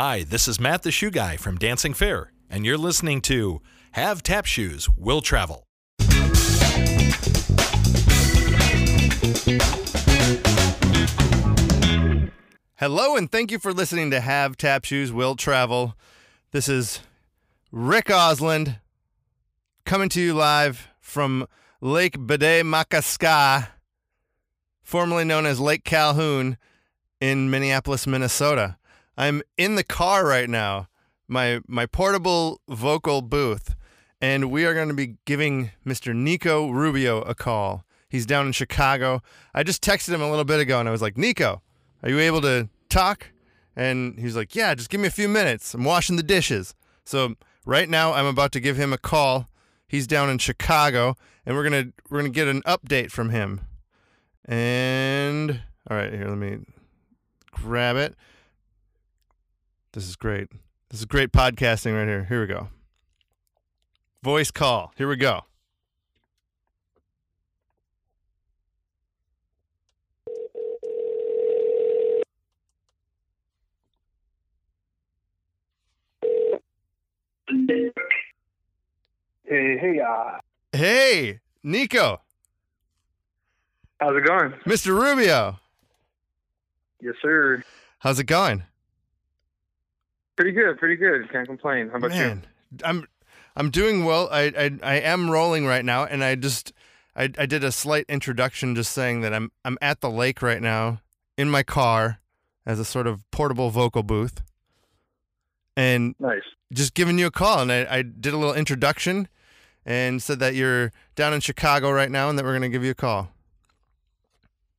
Hi, this is Matt the Shoe Guy from Dancing Fair, and you're listening to Have Tap Shoes Will Travel. Hello, and thank you for listening to Have Tap Shoes Will Travel. This is Rick Osland coming to you live from Lake Bde Maka Ska, formerly known as Lake Calhoun in Minneapolis, Minnesota. I'm in the car right now, my my portable vocal booth, and we are going to be giving Mr. Nico Rubio a call. He's down in Chicago. I just texted him a little bit ago and I was like, "Nico, are you able to talk?" And he's like, "Yeah, just give me a few minutes. I'm washing the dishes." So, right now I'm about to give him a call. He's down in Chicago and we're to we're to get an update from him. And all right, here let me grab it. This is great. This is great podcasting right here. Here we go. Voice call. Here we go. Hey, hey, uh, Hey, Nico, how's it going? Mr. Rubio. Yes, sir. How's it going? Pretty good, pretty good. Can't complain. How about Man, I'm I'm doing well. I, I I am rolling right now, and I just I I did a slight introduction, just saying that I'm I'm at the lake right now in my car as a sort of portable vocal booth, and? Nice. just giving you a call. And I, I did a little introduction, and said that you're down in Chicago right now, and that we're gonna give you a call.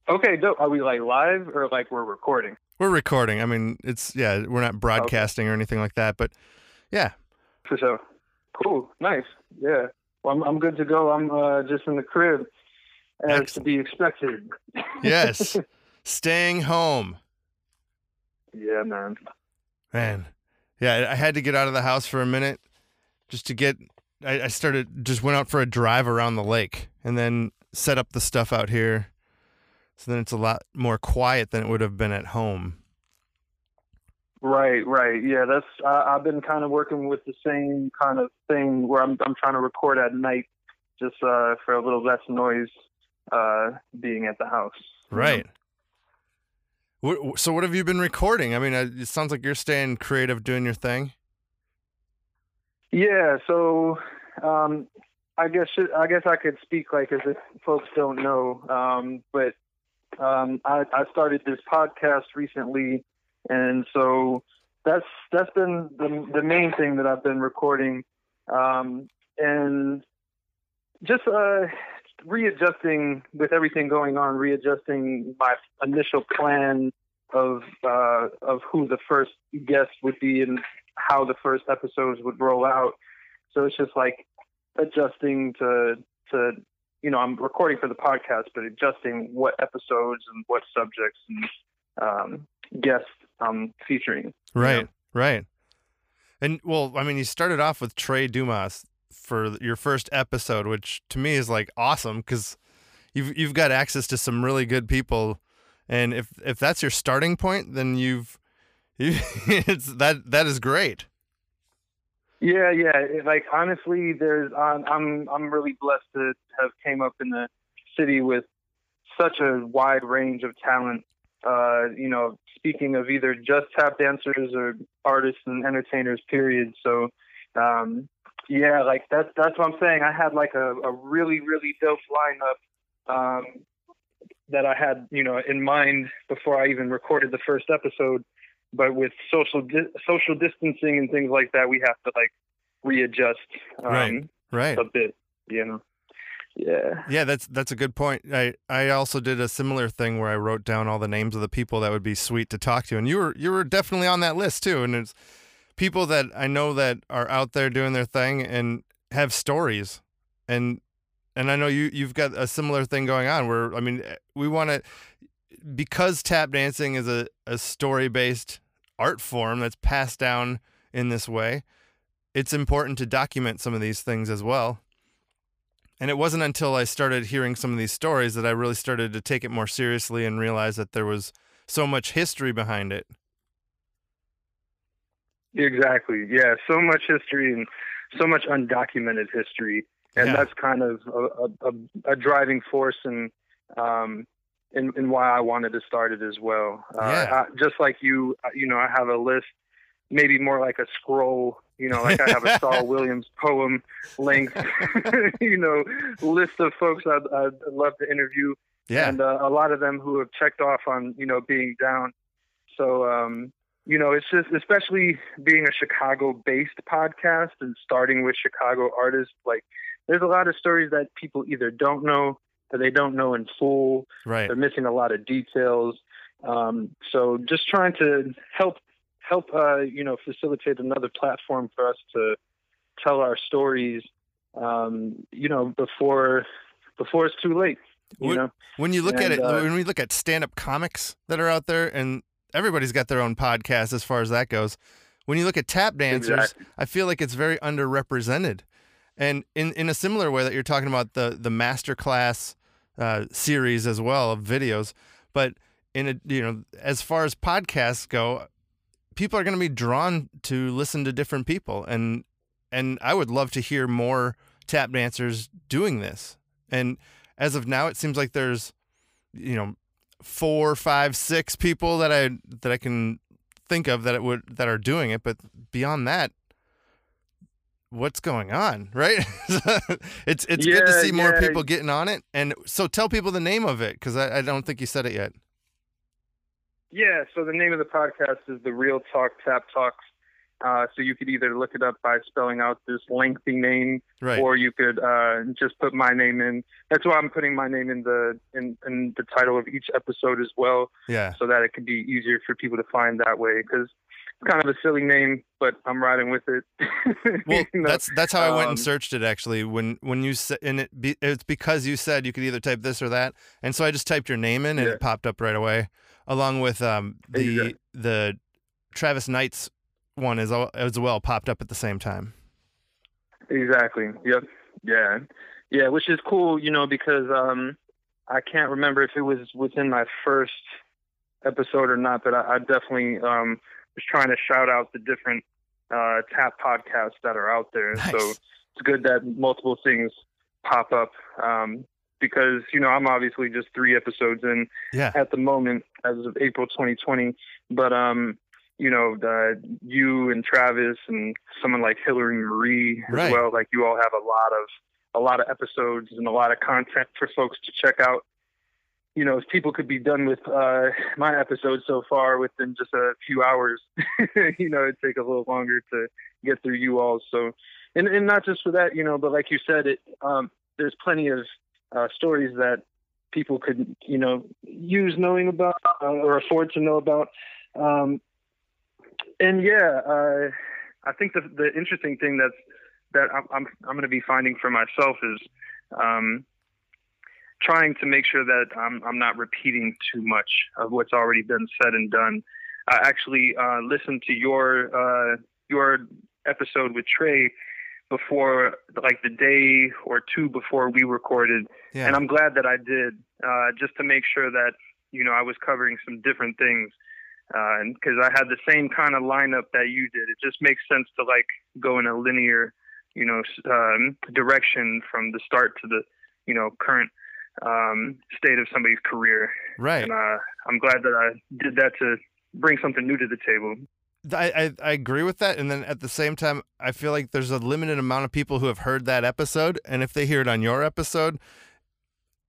Okay, dope. Are we like live or like we're recording? We're recording. I mean, it's yeah, we're not broadcasting or anything like that, but yeah, For sure. Cool. Nice. Yeah. Well, I'm, I'm good to go. I'm uh, just in the crib, as to be expected. yes, staying home. Yeah, man. Man, yeah, I I had to get out of the house for a minute just to get. I, I started just went out for a drive around the lake and then set up the stuff out here. So then it's a lot more quiet than it would have been at home. Right, right. Yeah, that's. I I've been kind of working with the same kind of thing where I'm I'm trying to record at night, just uh, for a little less noise, uh, being at the house. you know? Right. So what have you been recording? I mean, uh, it sounds like you're staying creative, doing your thing. Yeah, so um, I guess I guess I could speak like as if folks don't know, um, but um, I, I started this podcast recently, and so that's that's been the the main thing that I've been recording, um, and just uh, readjusting with everything going on, readjusting my initial plan of uh, of who the first guest would be and how the first episodes would roll out. So it's just like adjusting to to you know I'm recording for the podcast, but adjusting what episodes and what subjects and um, guests I'm featuring. Right, right. And well, I mean, you started off with Trey Dumas for your first episode, which to me is like awesome because you've you've got access to some really good people, and if if that's your starting point, then you've you it's that that is great. Yeah, yeah. Like honestly, there's I'm I'm really blessed to have came up in the city with such a wide range of talent. Uh, you know, speaking of either just tap dancers or artists and entertainers, period. So, um, yeah, like that's that's what I'm saying. I had like a, a really really dope lineup um, that I had you know in mind before I even recorded the first episode. But with social di- social distancing and things like that, we have to like readjust um, Right. Right. a bit. You know. Yeah. Yeah, that's that's a good point. I I also did a similar thing where I wrote down all the names of the people that would be sweet to talk to, and you were you were definitely on that list too. And it's people that I know that are out there doing their thing and have stories, and and I know you you've got a similar thing going on where I mean we want to because tap dancing is a a story based art form that's passed down in this way. It's important to document some of these things as well. And it wasn't until I started hearing some of these stories that I really started to take it more seriously and realize that there was so much history behind it. Exactly. Yeah. So much history and so much undocumented history, and Yeah. that's kind of a, a, a driving force and um, in, in why I wanted to start it as well. Uh, Yeah. I, just like you, uh, you know, I have a list, maybe more like a scroll. You know, like I have a Saul Williams poem length, you know, list of folks I'd, I'd love to interview Yeah. and uh, a lot of them who have checked off on you know being down. So um, you know, it's just especially being a Chicago-based podcast and starting with Chicago artists. Like, there's a lot of stories that people either don't know or they don't know in full. right. They're missing a lot of details. Um, so just trying to help help uh, you know facilitate another platform for us to tell our stories. Um, you know, before before it's too late. You Would- know. When you look at it, uh, when we look at stand-up comics that are out there, and everybody's got their own podcast as far as that goes. When you look at tap dancers, Exactly. I feel like it's very underrepresented. And in, in a similar way that you're talking about the the masterclass uh, series as well of videos, but in a you know as far as podcasts go, people are going to be drawn to listen to different people, and and I would love to hear more tap dancers doing this. And as of now, it seems like there's you know four, five, six people that I that I can think of that it would that are doing it, but beyond that, what's going on, right? it's it's good to see more yeah. people getting on it, and so tell people the name of it because I, I don't think you said it yet. Yeah, so the name of the podcast is The Real Talk Tap Talks. Uh, so you could either look it up by spelling out this lengthy name, Right. or you could uh, just put my name in. That's why I'm putting my name in the in, in the title of each episode as well, yeah. so that it could be easier for people to find that way. Because kind of a silly name, but I'm riding with it. Well, know? that's that's how I went um, and searched it actually. When when you said and it be, it's because you said you could either type this or that, and so I just typed your name in and Yeah. it popped up right away, along with um the Exactly. the Travis Knight's one al- as well popped up at the same time. Exactly. Yep. Yeah. Yeah, which is cool, you know, because um I can't remember if it was within my first episode or not, but I, I definitely um was trying to shout out the different uh tap podcasts that are out there. Nice. So it's good that multiple things pop up. Um because, you know, I'm obviously just three episodes in Yeah. at the moment as of April 2020. But um, you know, the, you and Travis and someone like Hillary Marie as Right. well. Like you all have a lot of a lot of episodes and a lot of content for folks to check out. You know, if people could be done with uh, my episode so far within just a few hours, you know, it'd take a little longer to get through you all. So, and and not just for that, you know, but like you said, it um, there's plenty of uh, stories that people could, you know, use knowing about uh, or afford to know about. Um, and yeah, uh, I think the the interesting thing that's that I'm I'm, I'm going to be finding for myself is um, trying to make sure that I'm I'm not repeating too much of what's already been said and done. I actually uh, listened to your uh, your episode with Trey before, like the day or two before we recorded, Yeah. and I'm glad that I did, uh, just to make sure that you know I was covering some different things, uh, and because I had the same kind of lineup that you did, it just makes sense to like go in a linear, you know, um, direction from the start to the, you know, current um, state of somebody's career, right. and uh, I'm glad that I did that to bring something new to the table. I, I I agree with that, and then at the same time, I feel like there's a limited amount of people who have heard that episode, and if they hear it on your episode,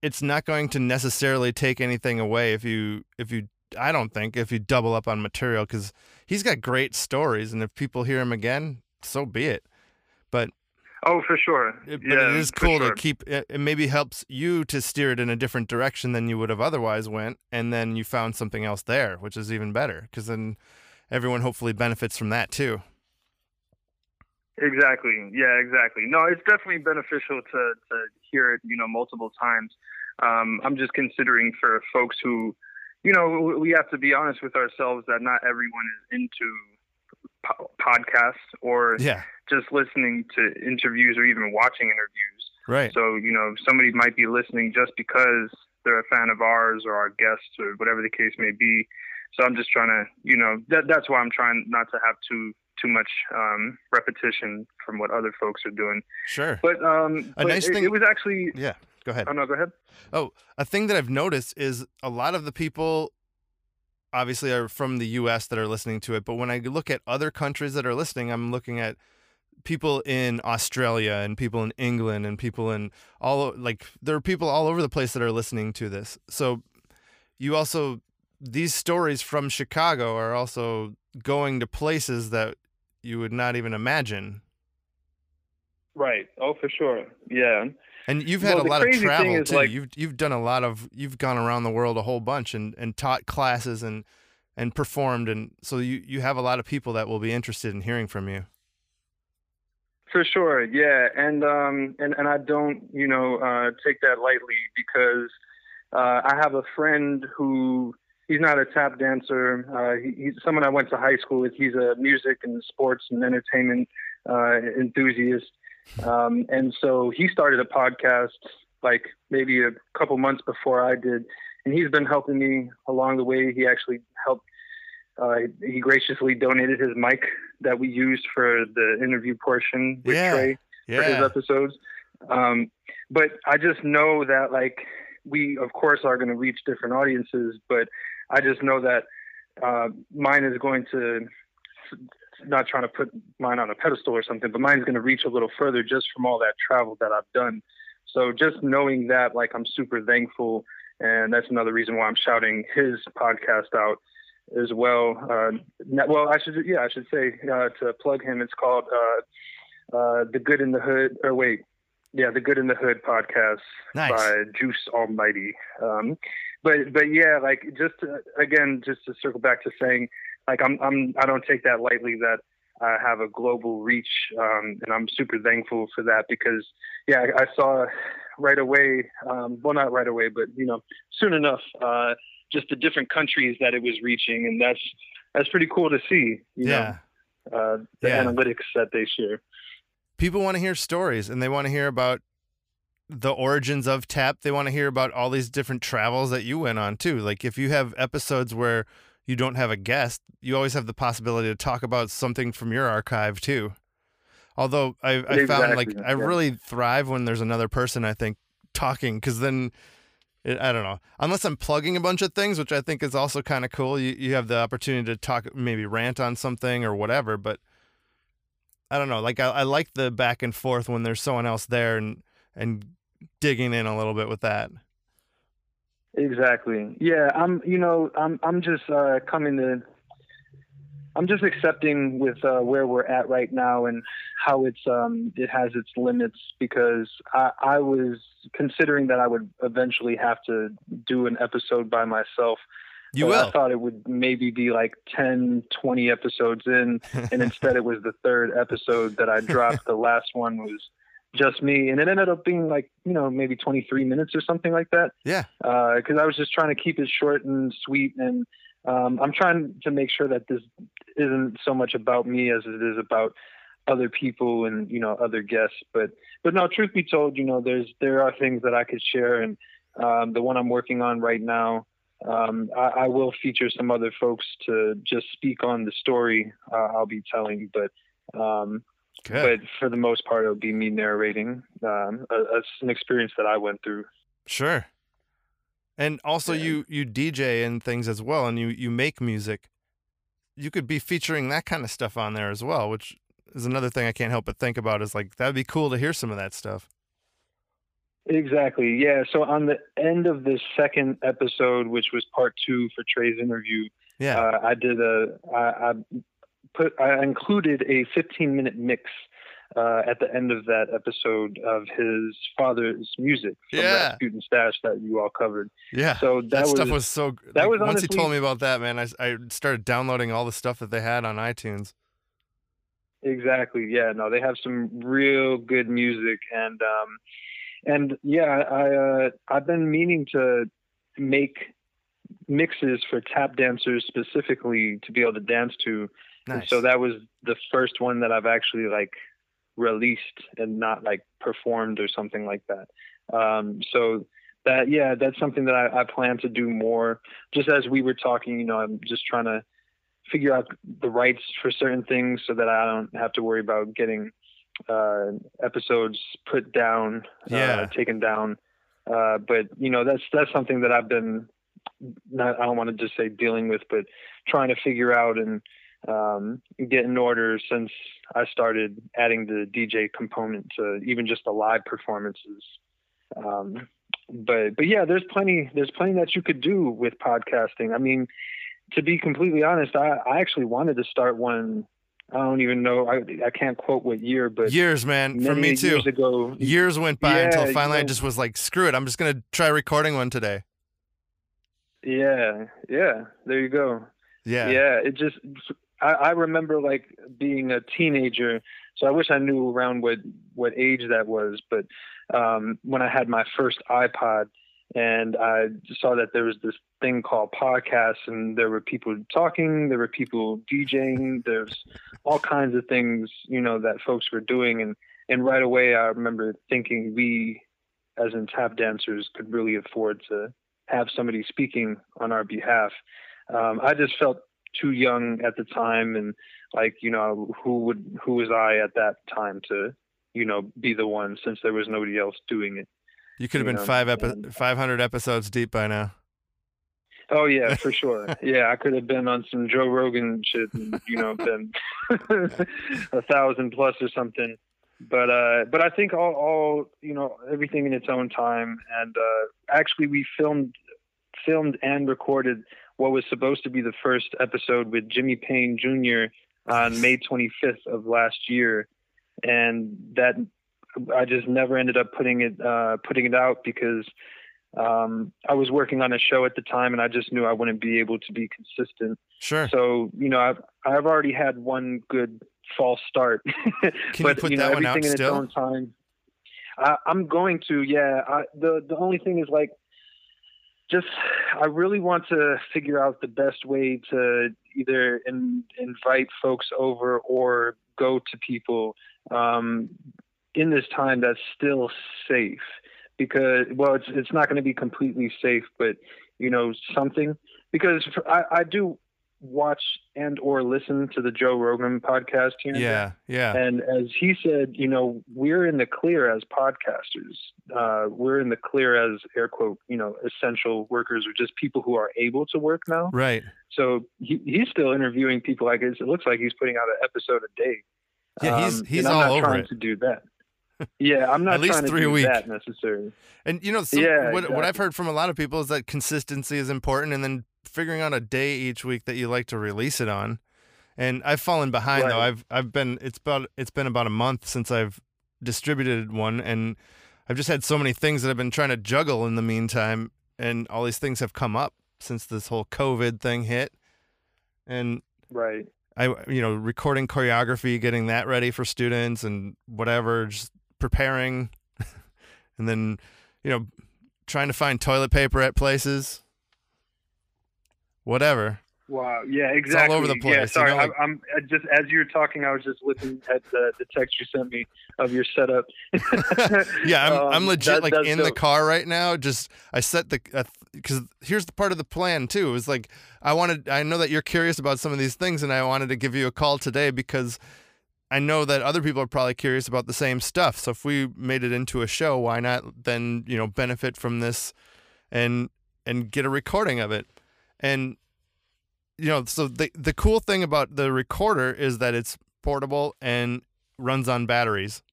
it's not going to necessarily take anything away if you if you I don't think if you double up on material because he's got great stories, and if people hear him again, so be it. But Oh, for sure. it, yeah, it is cool sure. to keep. It, it maybe helps you to steer it in a different direction than you would have otherwise went, and then you found something else there, which is even better because then everyone hopefully benefits from that too. Exactly. Yeah, exactly. No, it's definitely beneficial to, to hear it, you know, multiple times. Um, I'm just considering for folks who, you know, we have to be honest with ourselves that not everyone is into po- podcasts or Yeah, just listening to interviews or even watching interviews. right. So, you know, somebody might be listening just because they're a fan of ours or our guests or whatever the case may be. So I'm just trying to, you know, that that's why I'm trying not to have too too much um, repetition from what other folks are doing. Sure. But um, A but nice it, thing- it was actually. Yeah. Go ahead. Oh no, go ahead. Oh, a thing that I've noticed is a lot of the people obviously are from the US that are listening to it, but when I look at other countries that are listening, I'm looking at people in Australia and people in England and people in all like there are people all over the place that are listening to this. So you also these stories from Chicago are also going to places that you would not even imagine. Right. Oh, for sure. Yeah. And you've had Well, a lot of travel too. like- you've you've done a lot of you've gone around the world a whole bunch and, and taught classes and and performed and so you, you have a lot of people that will be interested in hearing from you. For sure, yeah, and um, and and I don't, you know, uh, take that lightly because uh, I have a friend who he's not a tap dancer. Uh, he, he's someone I went to high school with. He's a music and sports and entertainment uh, enthusiast, um, and so he started a podcast like maybe a couple months before I did, and he's been helping me along the way. He actually helped. Uh, he graciously donated his mic that we used for the interview portion with Yeah. Trey for his episodes. Um, but I just know that like we of course are going to reach different audiences, but I just know that uh, mine is going to not trying to put mine on a pedestal or something, but mine's going to reach a little further just from all that travel that I've done. So just knowing that, like, I'm super thankful, and that's another reason why I'm shouting his podcast out as well. Uh, well, I should, yeah, I should say uh, to plug him. It's called uh, uh, the Good in the Hood, or wait, yeah, the Good in the Hood podcast Nice. by Juice Almighty. Um, but but yeah, like just to, again, just to circle back to saying, like I'm I'm I don't take that lightly that I have a global reach, um, and I'm super thankful for that because yeah, I, I saw right away, um, well not right away, but you know soon enough, uh, just the different countries that it was reaching, and that's that's pretty cool to see. You yeah. know, uh, the Yeah. analytics that they share. People want to hear stories and they want to hear about the origins of tap. They want to hear about all these different travels that you went on too. Like if you have episodes where you don't have a guest, you always have the possibility to talk about something from your archive too. Although I, I found like I really thrive when there's another person I think talking because then it, I don't know unless I'm plugging a bunch of things, which I think is also kind of cool. You you have the opportunity to talk, maybe rant on something or whatever. But I don't know. Like I, I like the back and forth when there's someone else there and and digging in a little bit with that. Exactly. Yeah, I'm. You know, I'm. I'm just uh, coming to. I'm just accepting with uh, where we're at right now and how it's um it has its limits because I, I was considering that I would eventually have to do an episode by myself. You But I thought it would maybe be like 10, 20 episodes in, and instead it was the third episode that I dropped. the last one was just me, and it ended up being like you know maybe 23 minutes or something like that yeah. because I was just trying to keep it short and sweet, and um, I'm trying to make sure that this isn't so much about me as it is about other people and you know other guests. But but no, truth be told, you know there's there are things that I could share, and um, the one I'm working on right now. Um, I, I will feature some other folks to just speak on the story uh, I'll be telling, but um, But for the most part, it'll be me narrating um, a, a, an experience that I went through. Sure. And also Yeah. you you DJ and things as well and you you make music. You could be featuring that kind of stuff on there as well, which is another thing I can't help but think about is like that'd be cool to hear some of that stuff. Exactly. Yeah. So on the end of the second episode, which was part two for Trey's interview, Yeah. uh, I did a I, I put I included a 15 minute mix uh, at the end of that episode of his father's music from Yeah. Rasputin Stash that you all covered. yeah. So that, that, was, stuff was so that like, was once he told me about that, man, I I started downloading all the stuff that they had on iTunes. Exactly. Yeah. No, they have some real good music, and um, and yeah, I uh, I've been meaning to make mixes for tap dancers specifically to be able to dance to. Nice. so that was the first one that I've actually like released and not like performed or something like that. Um, so that yeah, that's something that I, I plan to do more. Just as we were talking, you know, I'm just trying to figure out the rights for certain things so that I don't have to worry about getting uh, episodes put down, Yeah. uh, taken down. Uh, but you know, that's that's something that I've been not I don't want to just say dealing with, but trying to figure out and um, get in order since I started adding the DJ component to even just the live performances. Um, but but yeah, there's plenty there's plenty that you could do with podcasting. I mean, to be completely honest, I, I actually wanted to start one. I don't even know. I I can't quote what year, but Years, man. For me too. Years ago, Years went by Yeah, until finally I you know- just was like, screw it. I'm just gonna try recording one today. yeah, yeah. There you go. Yeah. yeah it just I, I remember like being a teenager so i wish i knew around what what age that was but um when i had my first ipod and i saw that there was this thing called podcasts and there were people talking there were people djing there's all kinds of things you know that folks were doing. And and right away i remember thinking we as in tap dancers could really afford to have somebody speaking on our behalf. Um, I just felt too young at the time, and like you know, who would who was I at that time to you know be the one since there was nobody else doing it. You could have You been know, five epi- and- 500 episodes deep by now. Oh yeah, for sure. yeah, I could have been on some Joe Rogan shit, and you know, been a thousand plus or something. But uh, but I think all all you know everything in its own time, and uh, actually we filmed filmed and recorded what was supposed to be the first episode with Jimmy Payne Jr. on May 25th of last year, and that I just never ended up putting it uh, putting it out because um, I was working on a show at the time, and I just knew I wouldn't be able to be consistent. Sure. So you know, I've I've already had one good false start, Can you put you know that one everything out in still? its own time. I, I'm going to, yeah. I, the the only thing is like, just I really want to figure out the best way to either in, invite folks over or go to people um, in this time that's still safe. Because well, it's it's not going to be completely safe, but you know something. Because I I do watch and or listen to the Joe Rogan podcast here. Yeah. Yeah. And as he said, you know, we're in the clear as podcasters. Uh, we're in the clear as air quote, you know, essential workers or just people who are able to work now. Right. So he, he's still interviewing people like this. It looks like he's putting out an episode a day. Yeah, he's Um, he's I'm all not over trying it. to do that. Yeah, I'm not At least trying to three a do week. that necessarily. And you know, some, Yeah, what, what I've heard from a lot of people is that consistency is important, and then figuring out a day each week that you like to release it on. And I've fallen behind though. I've I've been it's about it's been about a month since I've distributed one, and I've just had so many things that I've been trying to juggle in the meantime, and all these things have come up since this whole COVID thing hit, and Right. I you know recording choreography, getting that ready for students, and whatever, just preparing, and then you know trying to find toilet paper at places, whatever. Wow. Yeah, exactly. All over the place, Yeah, you sorry. know, like- I, I'm just as you were talking, I was just looking at the, the text you sent me of your setup. Yeah, I'm I'm Um, legit that- like in the car right now. Just I set the because here's the part of the plan too. Is like I wanted I know that you're curious about some of these things, and I wanted to give you a call today because I know that other people are probably curious about the same stuff. So if we made it into a show, why not then you know benefit from this and and get a recording of it and you know so the the cool thing about the recorder is that it's portable and runs on batteries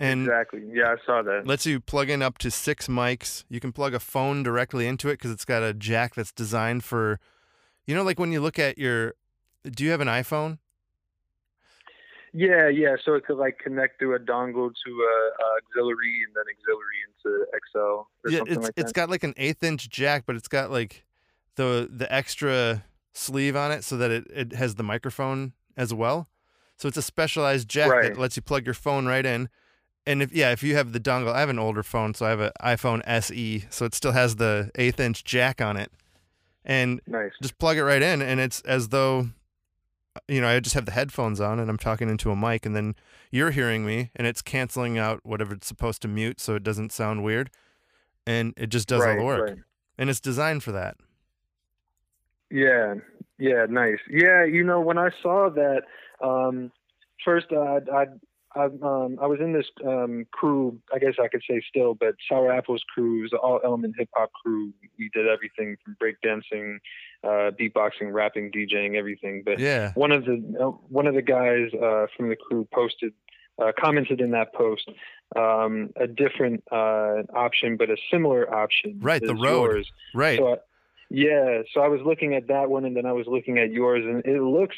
and exactly. Yeah, I saw that. lets you plug in up to six mics. You can plug a phone directly into it because it's got a jack that's designed for, you know, like when you look at your. Do you have an iPhone? Yeah, yeah. So it could like connect through a dongle to a, a auxiliary and then auxiliary into XL or yeah, something it's like it's got like an eighth inch jack, but it's got like the the extra sleeve on it so that it, it has the microphone as well. So it's a specialized jack Right. that lets you plug your phone right in. And if yeah, if you have the dongle, I have an older phone, so I have an iPhone SE, so it still has the eighth inch jack on it. And nice. just plug it right in and it's as though uh, you know i just have the headphones on and i'm talking into a mic and then you're hearing me and it's canceling out whatever it's supposed to mute so it doesn't sound weird and it just does all the work. right. And it's designed for that. Yeah, yeah, nice. Yeah, you know, when I saw that, um, first I I I um I was in this um crew. I guess I could say still, but Sour Apples crew an all element hip hop crew. We did everything from breakdancing, uh, beatboxing, rapping, DJing, everything. But Yeah. one of the uh, one of the guys uh, from the crew posted uh, commented in that post um, a different uh, option, but a similar option. Right, the road. yours. Right. So I, yeah, so I was looking at that one, and then I was looking at yours, and it looks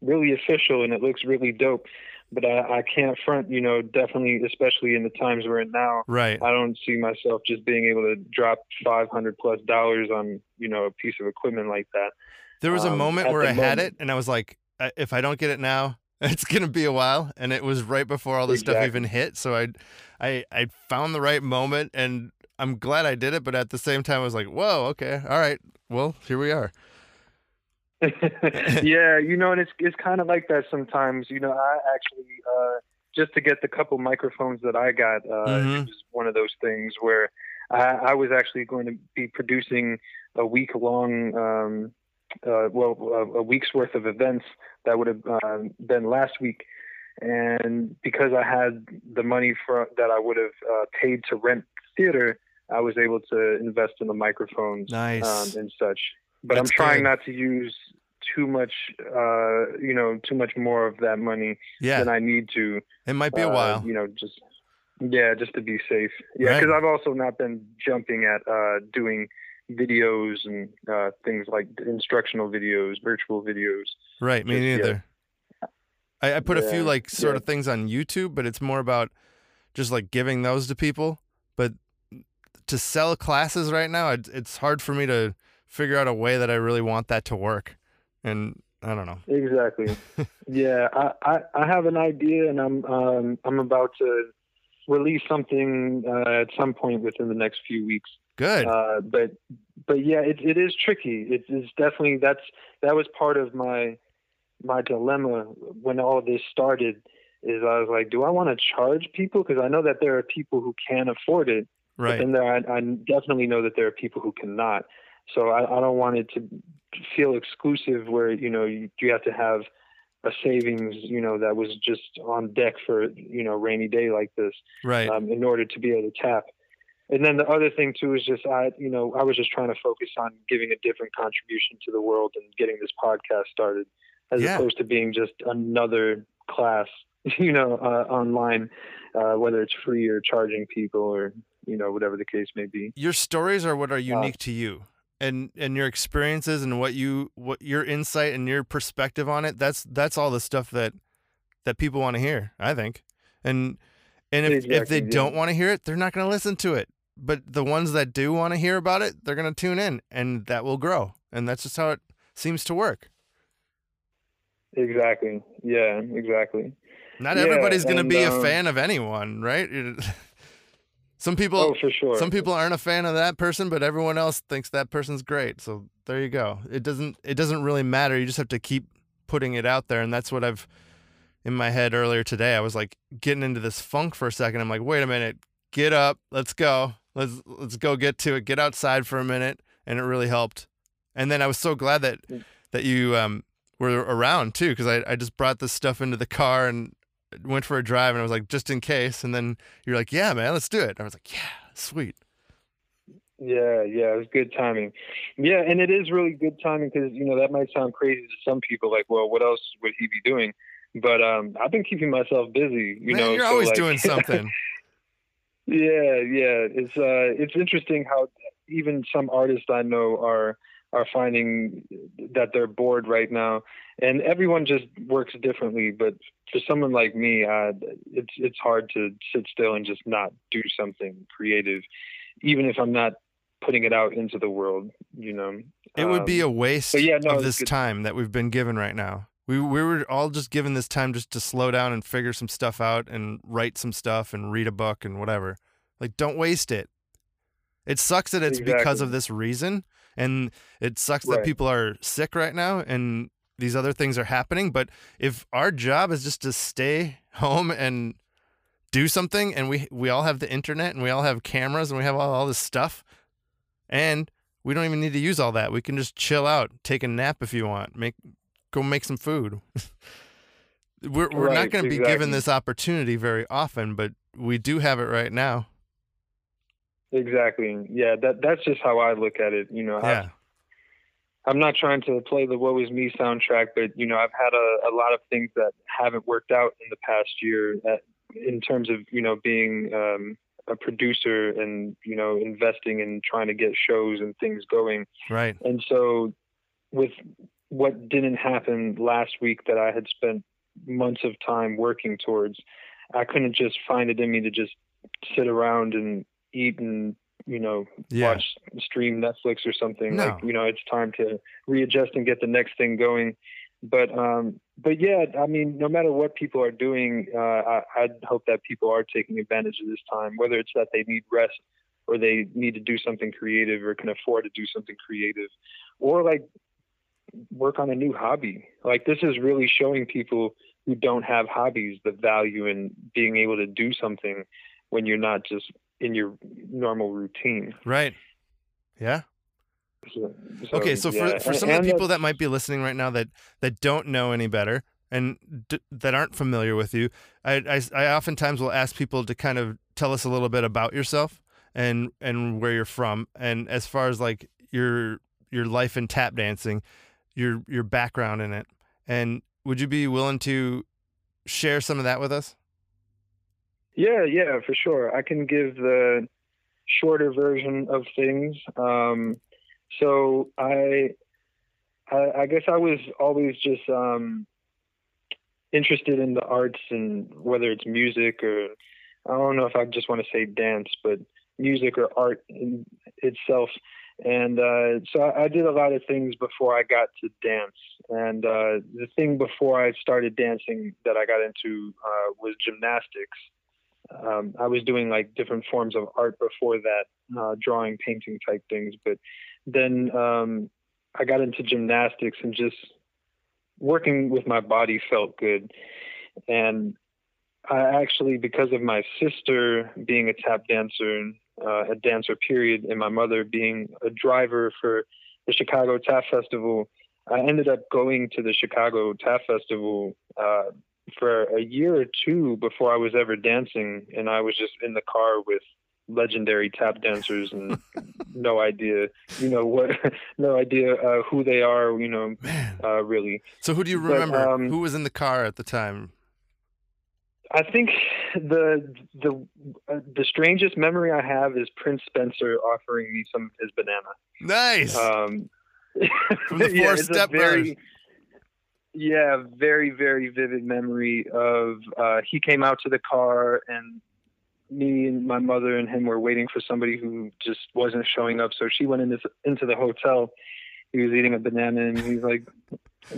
really official, and it looks really dope. But I, I can't front, you know, definitely, especially in the times we're in now. right. I don't see myself just being able to drop five hundred plus dollars on, you know, a piece of equipment like that. There was a um, moment where I had it and I was like, if I don't get it now, it's gonna be a while. And it was right before all this stuff even hit. So I, I, I found the right moment, and I'm glad I did it. But at the same time, I was like, whoa, okay, all right, well, here we are. yeah, you know, and it's it's kind of like that sometimes. You know, I actually uh, just to get the couple microphones that I got, uh, Mhm. it was one of those things where I, I was actually going to be producing a week long, um, uh, well, a, a week's worth of events that would have uh, been last week. And because I had the money for that I would have uh, paid to rent theater, I was able to invest in the microphones Nice. um, and such. But That's I'm trying good. not to use too much, uh, you know, too much more of that money Yeah, than I need to. it might be a uh, while. You know, just yeah, just to be safe. Yeah, Right. because I've also not been jumping at uh, doing videos and uh, things like instructional videos, virtual videos. Right, me just neither. I, I put a few like sort yeah. of things on YouTube, but it's more about just like giving those to people. To sell classes right now, it, it's hard for me to figure out a way that I really want that to work. And I don't know. Exactly. yeah, I, I I have an idea, and I'm um I'm about to release something uh, at some point within the next few weeks. Good. Uh, but but yeah, it it is tricky. It is definitely that's that was part of my my dilemma when all this started. Is I was like, do I want to charge people? Because I know that there are people who can't afford it, right. And there I, I definitely know that there are people who cannot. So I, I don't want it to feel exclusive, where you know you, you have to have a savings, you know, that was just on deck for you know rainy day like this Right. um, in order to be able to tap. And then the other thing too is just I, you know, I was just trying to focus on giving a different contribution to the world and getting this podcast started, as Yeah. opposed to being just another class, you know, uh, online, uh, whether it's free or charging people or you know whatever the case may be. your stories are what are unique to you. And and your experiences and what you what your insight and your perspective on it, that's that's all the stuff that that people want to hear, I think. And and if, if they yeah. don't want to hear it, they're not going to listen to it. But the ones that do want to hear about it, they're going to tune in and that will grow. And that's just how it seems to work. Exactly. Yeah. Exactly. Not Yeah, everybody's going to be a um, fan of anyone, right? Some people oh, for sure. some people aren't a fan of that person, but everyone else thinks that person's great. So there you go. It doesn't it doesn't really matter. You just have to keep putting it out there, and that's what I've in my head earlier today. I was like getting into this funk for a second. I'm like, wait a minute, get up, let's go, let's let's go get to it. Get outside for a minute, and it really helped. And then I was so glad that that you um were around too, because I I just brought this stuff into the car and went for a drive, and I was like, just in case. And then you're like, yeah, man, let's do it. I was like, yeah, sweet. Yeah, yeah, it was good timing. Yeah, and it is really good timing because you know that might sound crazy to some people. Like, well, what else would he be doing? But um, I've been keeping myself busy. You Man, know, you're so, always like- doing something. yeah, yeah. It's uh, it's interesting how even some artists I know are are finding that they're bored right now, and everyone just works differently. But for someone like me, uh, it's it's hard to sit still and just not do something creative, even if I'm not putting it out into the world. You know, it would be Um, a waste yeah, no, of this good. time that we've been given right now. We we were all just given this time just to slow down and figure some stuff out and write some stuff and read a book and whatever. Like don't waste it. It sucks that it's because of this reason and it sucks that people are sick right now and these other things are happening, but if our job is just to stay home and do something and we we all have the internet and we all have cameras and we have all, all this stuff and we don't even need to use all that we can just chill out take a nap if you want make go make some food. We're, we're not going to be given this opportunity very often but we do have it right now Exactly. Yeah, that that's just how I look at it. You know, I- yeah I'm not trying to play the "Woe Is Me" soundtrack, but you know, I've had a, a lot of things that haven't worked out in the past year, that, in terms of you know being um, a producer and you know investing and trying to get shows and things going. right And so, with what didn't happen last week that I had spent months of time working towards, I couldn't just find it in me to just sit around and eat and you know yeah watch stream Netflix or something. No. Like you know, it's time to readjust and get the next thing going. But um, but yeah, I mean, no matter what people are doing, uh, I, I hope that people are taking advantage of this time, whether it's that they need rest or they need to do something creative or can afford to do something creative, or like work on a new hobby. Like this is really showing people who don't have hobbies the value in being able to do something when you're not just in your normal routine. right yeah So, okay so yeah. for, for And- some of the people that might be listening right now that that don't know any better and d- that aren't familiar with you I, I i oftentimes will ask people to kind of tell us a little bit about yourself and and where you're from and as far as like your your life in tap dancing your your background in it and would you be willing to share some of that with us Yeah, yeah, for sure. I can give the shorter version of things. Um, so I, I, I guess I was always just um, interested in the arts and whether it's music or I don't know if I just want to say dance, but music or art in itself. And uh, so I, I did a lot of things before I got to dance. And uh, the thing before I started dancing that I got into uh, was gymnastics um, I was doing like different forms of art before that, uh, drawing, painting type things. But then um, I got into gymnastics and just working with my body felt good. And I actually, because of my sister being a tap dancer, uh, a dancer period, and my mother being a driver for the Chicago Tap Festival, I ended up going to the Chicago Tap Festival uh, for a year or two before I was ever dancing, and I was just in the car with legendary tap dancers and no idea, you know what, no idea uh, who they are, you know, man uh, really. so who do you But, remember um, who was in the car at the time I think the the uh, the strangest memory I have is Prince Spencer offering me some of his banana. nice Um, From the yeah, Four a Step very. Yeah, very, very vivid memory of uh, he came out to the car and me and my mother and him were waiting for somebody who just wasn't showing up. So she went into into the hotel. He was eating a banana and he's like,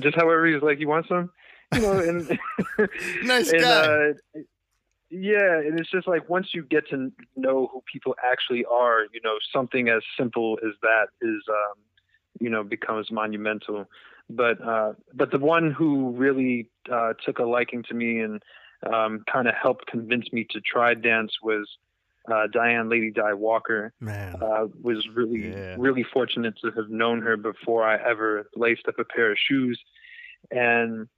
just however he's like, you want some? You know, and nice and, guy uh, yeah, and it's just like once you get to know who people actually are, you know, something as simple as that is, um, you know, becomes monumental. But uh, but the one who really uh, took a liking to me and um, kind of helped convince me to try dance was uh, Dianne Lady Di Walker. man Uh, was really Yeah. really fortunate to have known her before I ever laced up a pair of shoes, and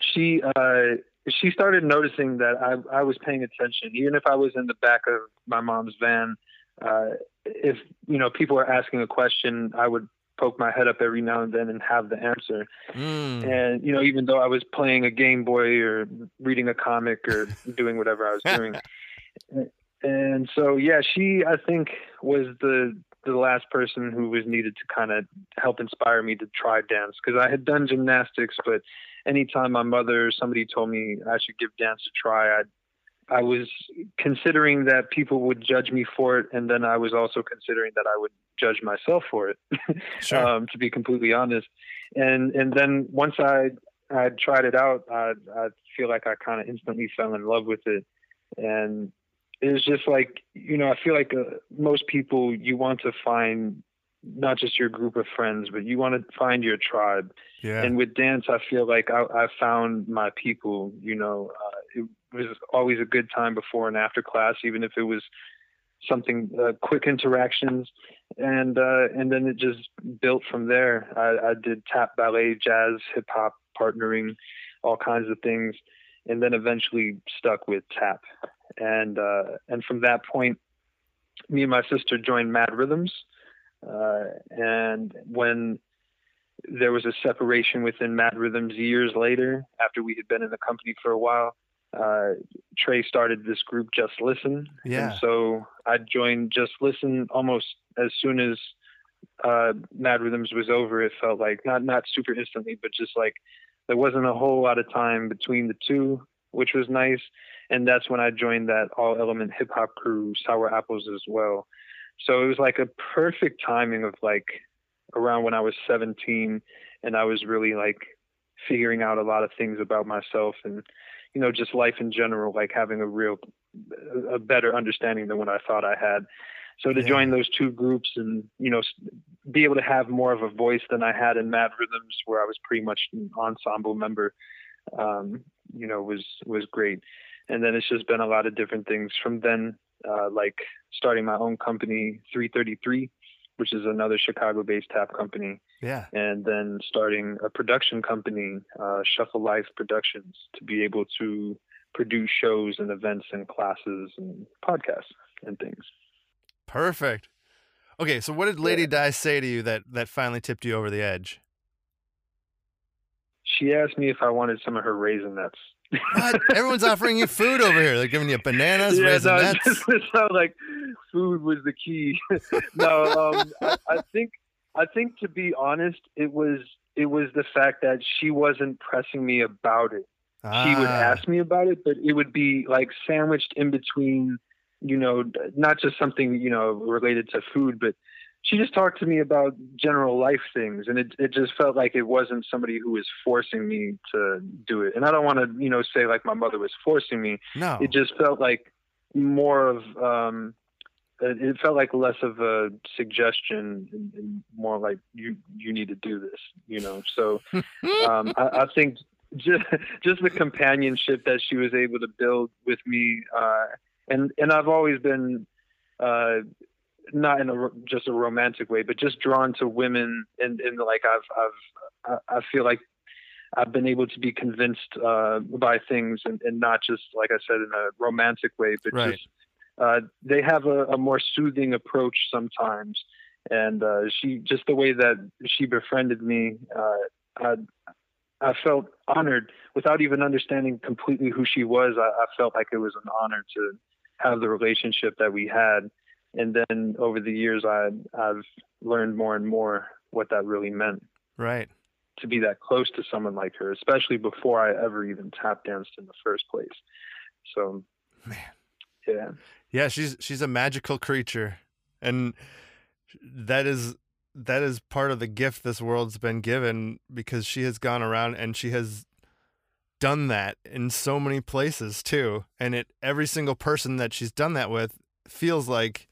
she uh, she started noticing that I, I was paying attention, even if I was in the back of my mom's van. Uh, if you know people are asking a question, I would poke my head up every now and then and have the answer. Mm. And you know, even though I was playing a Game Boy or reading a comic or doing whatever I was doing. and so yeah, she I think was the the last person who was needed to kind of help inspire me to try dance because I had done gymnastics, but anytime my mother or somebody told me I should give dance a try, I I was considering that people would judge me for it, and then I was also considering that I would judge myself for it. Sure. um, to be completely honest. And and then once I I tried it out, I I feel like I kind of instantly fell in love with it, and it was just like you know I feel like uh, most people you want to find not just your group of friends, but you want to find your tribe. yeah. And with dance, I feel like I, I found my people. You know, uh, it was always a good time before and after class, even if it was something uh, quick interactions, and uh, and then it just built from there. I, I did tap, ballet, jazz, hip hop, partnering, all kinds of things, and then eventually stuck with tap, and uh, and from that point, me and my sister joined M.A.D.D. Rhythms, uh, and when there was a separation within M.A.D.D. Rhythms years later, after we had been in the company for a while. Uh, Trey started this group, Just Listen. Yeah. And so I joined Just Listen almost as soon as uh, M.A.D.D. Rhythms was over. It felt like not not super instantly, but just like there wasn't a whole lot of time between the two, which was nice. And that's when I joined that all element hip hop crew, Sour Apples, as well. So it was like a perfect timing of like around when I was 17 and I was really like figuring out a lot of things about myself and you know just life in general like having a real a better understanding than what I thought I had so to Yeah. join those two groups and you know be able to have more of a voice than I had in M.A.D.D. Rhythms where I was pretty much an ensemble member um you know was was great and then it's just been a lot of different things from then uh like starting my own company 333 which is another Chicago-based tap company, Yeah. and then starting a production company, uh, Shuffle Life Productions, to be able to produce shows and events and classes and podcasts and things. Perfect. Okay, so what did Lady Yeah. Di say to you that that finally tipped you over the edge? She asked me if I wanted some of her raisin nuts. What? Everyone's offering you food over here. They're giving you bananas, yeah, no, raisinets. just it like food was the key. no, um, I, I think I think to be honest, it was it was the fact that she wasn't pressing me about it. she would Ah, ask me about it, but it would be like sandwiched in between, you know, not just something, you know, related to food, but she just talked to me about general life things. And it, it just felt like it wasn't somebody who was forcing me to do it. And I don't want to, you know, say like my mother was forcing me. No. It just felt like more of, um, it felt like less of a suggestion and, and more like you, you need to do this, you know? So, um, I, I think just just the companionship that she was able to build with me, uh, and and I've always been uh, not in a just a romantic way, but just drawn to women, and and like I've I've I I feel like I've been able to be convinced uh, by things, and, and not just like I said in a romantic way, but Right. just uh, they have a, a more soothing approach sometimes. And uh, she just the way that she befriended me, uh, I, I felt honored without even understanding completely who she was. I, I felt like it was an honor to have the relationship that we had. And then over the years, I, I've learned more and more what that really meant right. to be that close to someone like her, especially before I ever even tap danced in the first place. So, Man. yeah, Yeah, she's she's a magical creature, and that is that is part of the gift this world's been given because she has gone around and she has done that in so many places too, and it every single person that she's done that with feels like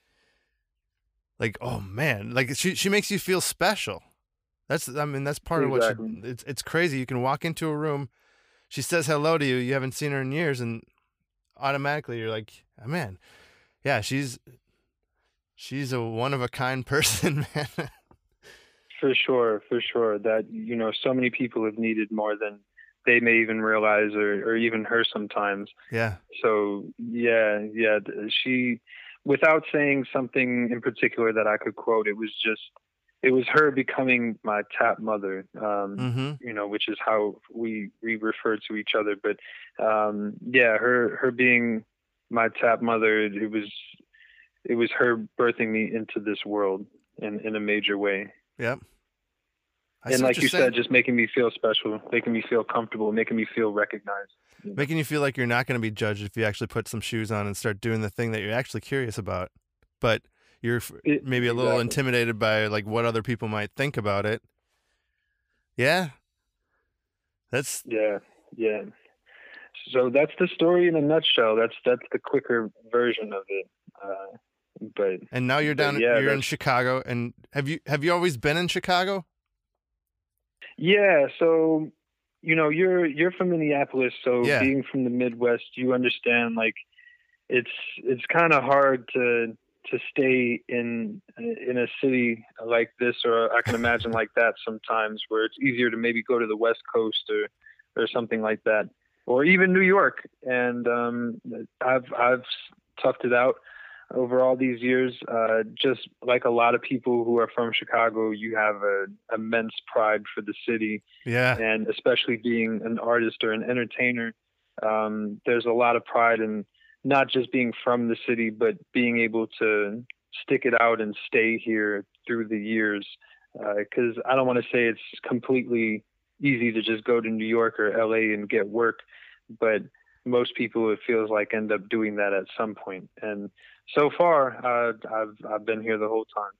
like oh man, like she she makes you feel special. That's I mean that's part of what Exactly. she, it's it's crazy. You can walk into a room, she says hello to you, you haven't seen her in years, and automatically you're like, oh, man, yeah, she's she's a one of a kind person, man. for sure, for sure. That you know, so many people have needed more than they may even realize, or or even her sometimes. yeah, So yeah, yeah. She, without saying something in particular that I could quote, it was just, it was her becoming my tap mother. Um, mm-hmm. you know, which is how we we refer to each other. But um, yeah, her her being my tap mother, it, was it was her birthing me into this world in in a major way. Yep. I and like you saying. said, just making me feel special, making me feel comfortable, making me feel recognized. Making you feel like you're not going to be judged if you actually put some shoes on and start doing the thing that you're actually curious about, but you're maybe a little exactly. intimidated by like what other people might think about it. Yeah. That's Yeah, yeah. So that's the story in a nutshell. That's that's the quicker version of it. Uh, but and now you're down yeah, you're in Chicago and have you have you always been in Chicago? Yeah, so you know, you're you're from Minneapolis, so Yeah. being from the Midwest, you understand like it's it's kind of hard to to stay in in a city like this, or I can imagine like that sometimes, where it's easier to maybe go to the West Coast or or something like that, or even New York. And um, I've I've toughed it out over all these years. Uh, just like a lot of people who are from Chicago, you have an immense pride for the city Yeah. and especially being an artist or an entertainer, um, there's a lot of pride in not just being from the city, but being able to stick it out and stay here through the years. Because I don't want to say it's completely easy to just go to New York or LA and get work, but most people it feels like end up doing that at some point. And so far, uh, I've I've been here the whole time.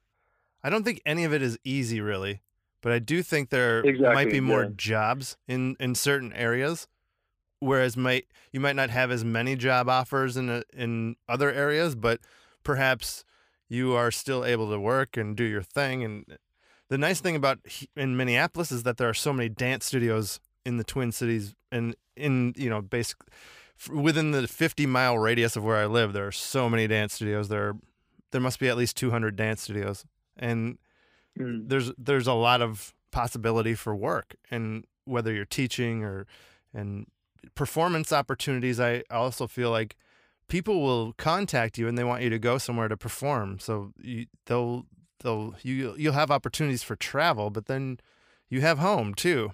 I don't think any of it is easy, really, but I do think there Exactly, might be more yeah. jobs in in certain areas, whereas might you might not have as many job offers in a, in other areas, but perhaps you are still able to work and do your thing. And the nice thing about in Minneapolis is that there are so many dance studios in the Twin Cities and in you know basic f- within the 50 mile radius of where I live. There are so many dance studios. There are, there must be at least 200 dance studios and Mm. there's there's a lot of possibility for work and whether you're teaching or and performance opportunities i also feel like people will contact you and they want you to go somewhere to perform so you, they'll they'll you you'll have opportunities for travel but then you have home too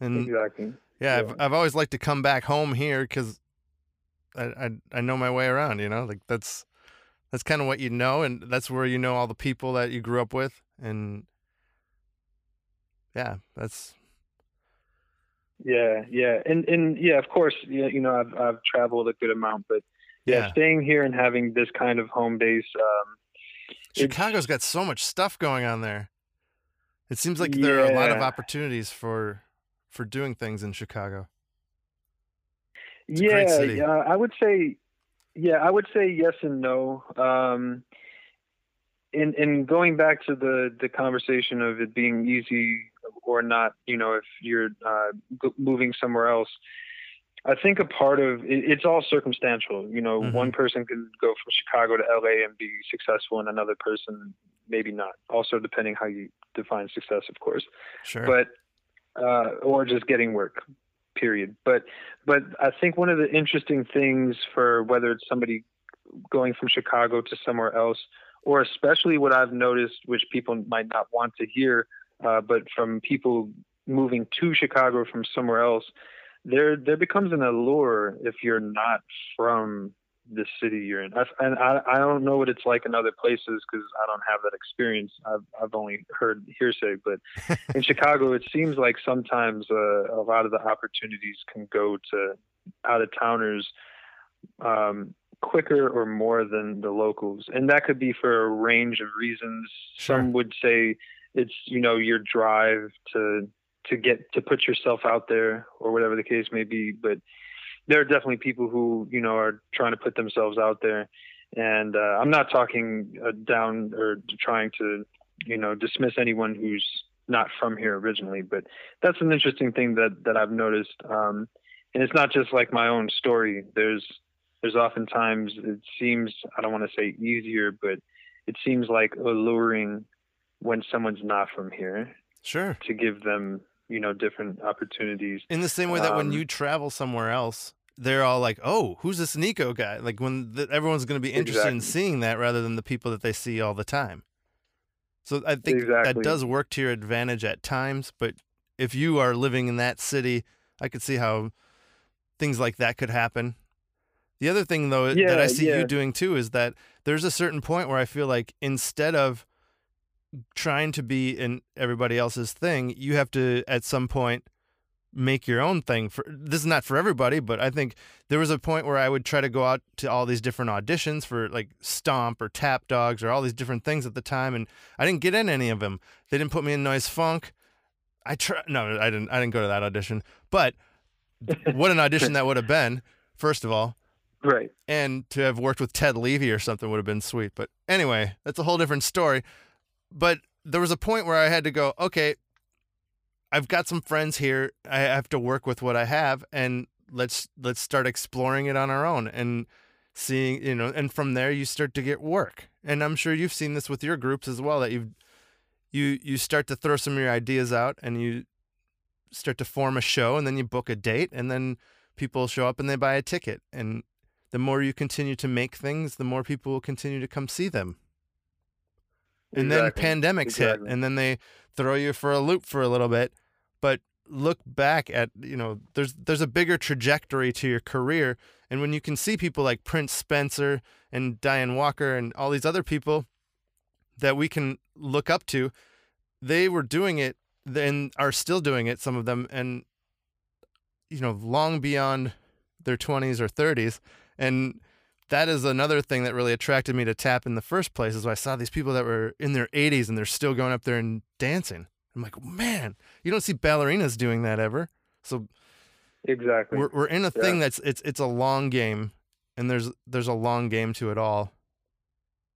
and Exactly. yeah, Yeah. I've, I've always liked to come back home here because I, I I know my way around. You know, like that's that's kind of what you know, and that's where you know all the people that you grew up with, and yeah, that's Yeah, yeah, and and yeah, of course, yeah, you know, I've I've traveled a good amount, but yeah, yeah. staying here and having this kind of home base, um, Chicago's got so much stuff going on there. It seems like there are a lot of opportunities for for doing things in Chicago. It's yeah, yeah, I would say, yeah, I would say yes and no. Um, in in going back to the the conversation of it being easy or not, you know, if you're uh, moving somewhere else, I think a part of it's all circumstantial. You know, Mhm. one person can go from Chicago to LA and be successful, and another person maybe not. Also, depending how you define success, of course Sure. but uh, or just getting work period. But but i think one of the interesting things for whether it's somebody going from chicago to somewhere else or especially what i've noticed which people might not want to hear uh, but from people moving to chicago from somewhere else there there becomes an allure if you're not from the city you're in I, and I, I don't know what it's like in other places because i don't have that experience i've, I've only heard hearsay but in Chicago, it seems like sometimes uh, a lot of the opportunities can go to out of towners um, quicker or more than the locals, and that could be for a range of reasons. Sure. Some would say it's you know your drive to to get to put yourself out there or whatever the case may be, but there are definitely people who you know are trying to put themselves out there. And uh, I'm not talking uh, down or trying to, you know, dismiss anyone who's not from here originally, but that's an interesting thing that that I've noticed. Um, and it's not just like my own story. There's there's oftentimes it seems I don't want to say easier, but it seems like alluring when someone's not from here sure. to give them you know different opportunities. In the same way that when Um, you travel somewhere else, they're all like, "Oh, who's this Nico guy?" Like when the, everyone's going to be interested in seeing that rather than the people that they see all the time. So I think that does work to your advantage at times, but if you are living in that city, I could see how things like that could happen. The other thing though that I see yeah. you doing too is that there's a certain point where I feel like instead of trying to be in everybody else's thing, you have to at some point make your own thing for this is not for everybody but i think there was a point where i would try to go out to all these different auditions for like stomp or tap dogs or all these different things at the time and i didn't get in any of them they didn't put me in noise funk i try no i didn't i didn't go to that audition but what an audition that would have been first of all Right. and to have worked with Ted Levy or something would have been sweet. But anyway, that's a whole different story. But there was a point where I had to go, okay, I've got some friends here. I have to work with what I have, and let's let's start exploring it on our own and seeing you know. And from there, you start to get work. And I'm sure you've seen this with your groups as well. That you you you start to throw some of your ideas out, and you start to form a show, and then you book a date, and then people show up and they buy a ticket. And the more you continue to make things, the more people will continue to come see them. And Exactly. then pandemics Exactly. hit, and then they throw you for a loop for a little bit. But look back at you know, there's there's a bigger trajectory to your career, and when you can see people like Prince Spencer and Dianne Walker and all these other people that we can look up to, they were doing it and are still doing it. Some of them, and you know, long beyond their 20s or 30s, and that is another thing that really attracted me to tap in the first place is I saw these people that were in their 80s and they're still going up there and dancing. I'm like, man, you don't see ballerinas doing that ever. So Exactly. we're we're in a thing Yeah. that's it's it's a long game, and there's there's a long game to it all.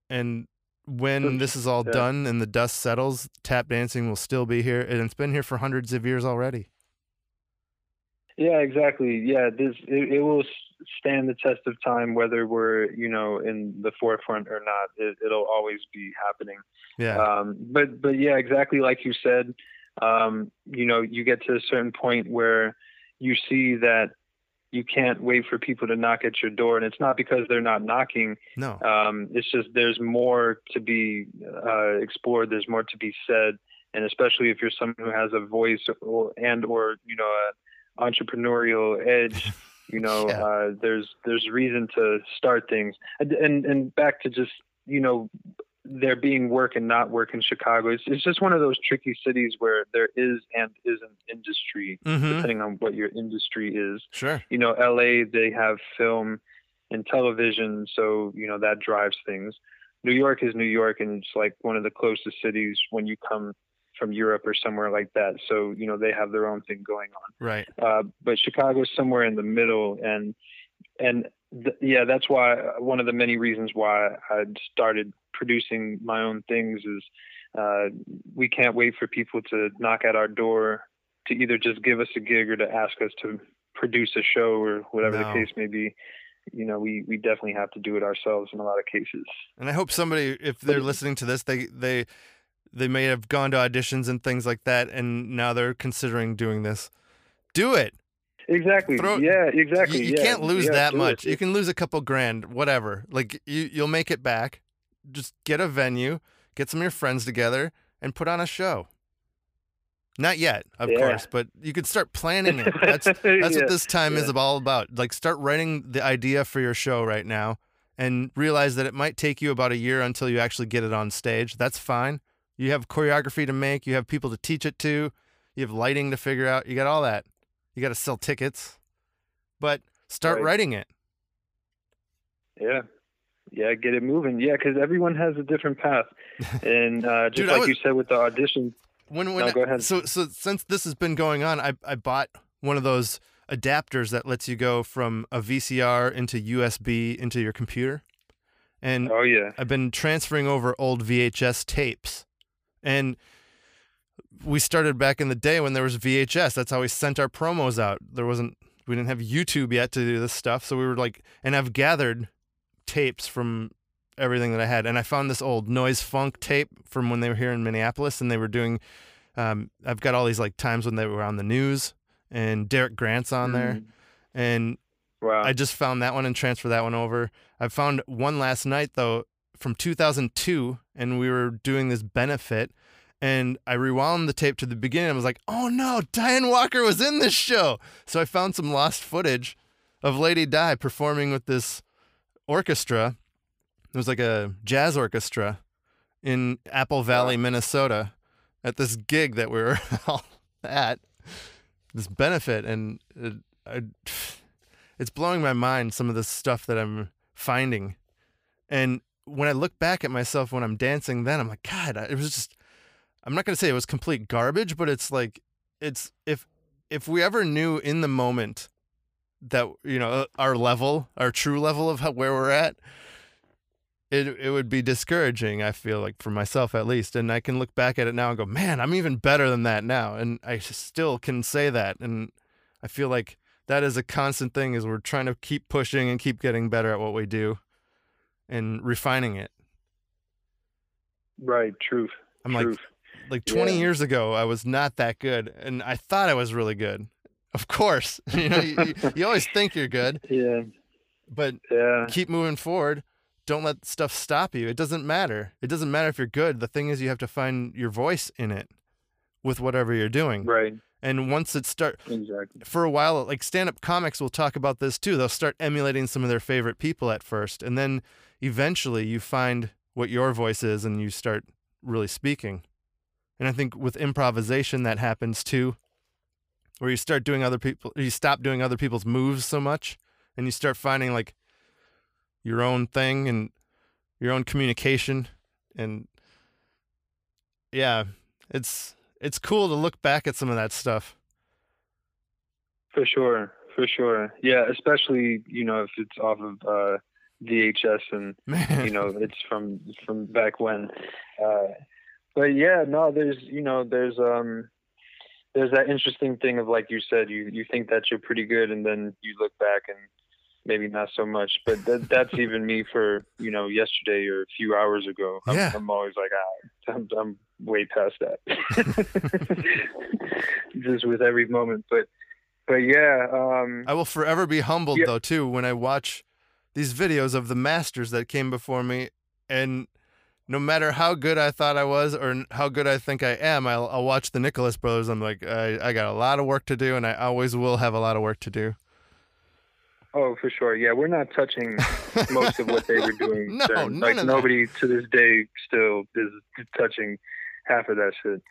And when hmm. this is all yeah. done and the dust settles, tap dancing will still be here, and it's been here for hundreds of years already. Yeah, exactly. Yeah, this it, it will stand the test of time whether we're you know in the forefront or not. It, it'll always be happening. Yeah, Um, but but yeah, exactly like you said. Um, you know, you get to a certain point where you see that you can't wait for people to knock at your door, and it's not because they're not knocking. no, Um, it's just there's more to be uh, explored. There's more to be said, and especially if you're someone who has a voice or, and or you know a entrepreneurial edge. You know, Yeah. uh, there's there's reason to start things, and, and and back to just you know there being work and not work in Chicago. It's, it's just one of those tricky cities where there is and isn't industry, mm-hmm. depending on what your industry is sure, you know, LA, they have film and television, so, you know, that drives things. New York is New York, and it's like one of the closest cities when you come from Europe or somewhere like that. So, you know, they have their own thing going on. right, Uh, but Chicago's somewhere in the middle, and, and th- yeah, that's why one of the many reasons why I started producing my own things is uh, we can't wait for people to knock at our door to either just give us a gig or to ask us to produce a show or whatever No. the case may be. You know, we, we definitely have to do it ourselves in a lot of cases. and I hope somebody, if they're listening to this, they they they may have gone to auditions and things like that, and now they're considering doing this. Do it. Exactly. Throw- yeah, exactly. You, you yeah, can't lose yeah, that much. it. You can lose a couple grand, whatever. Like you, you'll make it back. Just get a venue, get some of your friends together, and put on a show. Not yet, of Yeah. course, but you could start planning it. That's that's Yeah, what this time is all about. Like start writing the idea for your show right now, and realize that it might take you about a year until you actually get it on stage. That's fine. You have choreography to make. You have people to teach it to. You have lighting to figure out. You got all that. You got to sell tickets, but start Right. writing it. Yeah. Yeah, get it moving. Yeah, because everyone has a different path. And uh, just Dude, like was- you said with the audition, When when No, go ahead. so so since this has been going on, I I bought one of those adapters that lets you go from a VCR into USB into your computer, and oh, yeah. I've been transferring over old VHS tapes, and we started back in the day when there was VHS. That's how we sent our promos out. There wasn't we didn't have YouTube yet to do this stuff, so we were like, and I've gathered tapes from everything that I had, and I found this old noise funk tape from when they were here in Minneapolis, and they were doing. Um, I've got all these like times when they were on the news, and Derick Grant's on there, Mm. and Wow. I just found that one and transferred that one over. I found one last night though from 2002, and we were doing this benefit, and I rewound the tape to the beginning. I was like, "Oh no, Dianne Walker was in this show!" So I found some lost footage of Lady Di performing with this orchestra. It was like a jazz orchestra in Apple Valley, Minnesota, at this gig that we were all at, this benefit, and it, I, it's blowing my mind some of the stuff that I'm finding, and when I look back at myself when I'm dancing, then I'm like, God, it was just. I'm not gonna say it was complete garbage, but it's like, it's if if we ever knew in the moment that you know uh, our level, our true level of how, where we're at, it it would be discouraging. I feel like for myself at least, and I can look back at it now and go, man, I'm even better than that now, and I still can say that, and I feel like that is a constant thing. Is we're trying to keep pushing and keep getting better at what we do, and refining it. Right. Truth. I'm Truth. like like 20 Yeah. years ago, I was not that good, and I thought I was really good. Of course, you know, you, you- always think you're good, yeah. but Yeah. keep moving forward. Don't let stuff stop you. It doesn't matter. It doesn't matter if you're good. The thing is, you have to find your voice in it with whatever you're doing. Right. And once it start Exactly. for a while, like stand-up comics will talk about this too. They'll start emulating some of their favorite people at first, and then eventually you find what your voice is, and you start really speaking. And I think with improvisation that happens too, where you start doing other people, you stop doing other people's moves so much, and you start finding like your own thing and your own communication, and yeah, it's it's cool to look back at some of that stuff. For sure. For sure. Yeah. Especially you know if it's off of uh, VHS and you know it's from from back when. Uh, but yeah, no, there's you know there's um there's that interesting thing of like you said you you think that you're pretty good and then you look back and maybe not so much. But that, that's even me for you know yesterday or a few hours ago. I'm, Yeah. I'm always like ah, I'm, I'm way past that. Just with every moment, but but yeah, um, I will forever be humbled Yeah. though too when I watch these videos of the masters that came before me, and no matter how good I thought I was or how good I think I am, I'll, I'll watch the Nicholas brothers. I'm like, I, I got a lot of work to do, and I always will have a lot of work to do. Oh, for sure. Yeah, we're not touching most of what they were doing. No, then. like of that. nobody to this day still is touching half of that shit.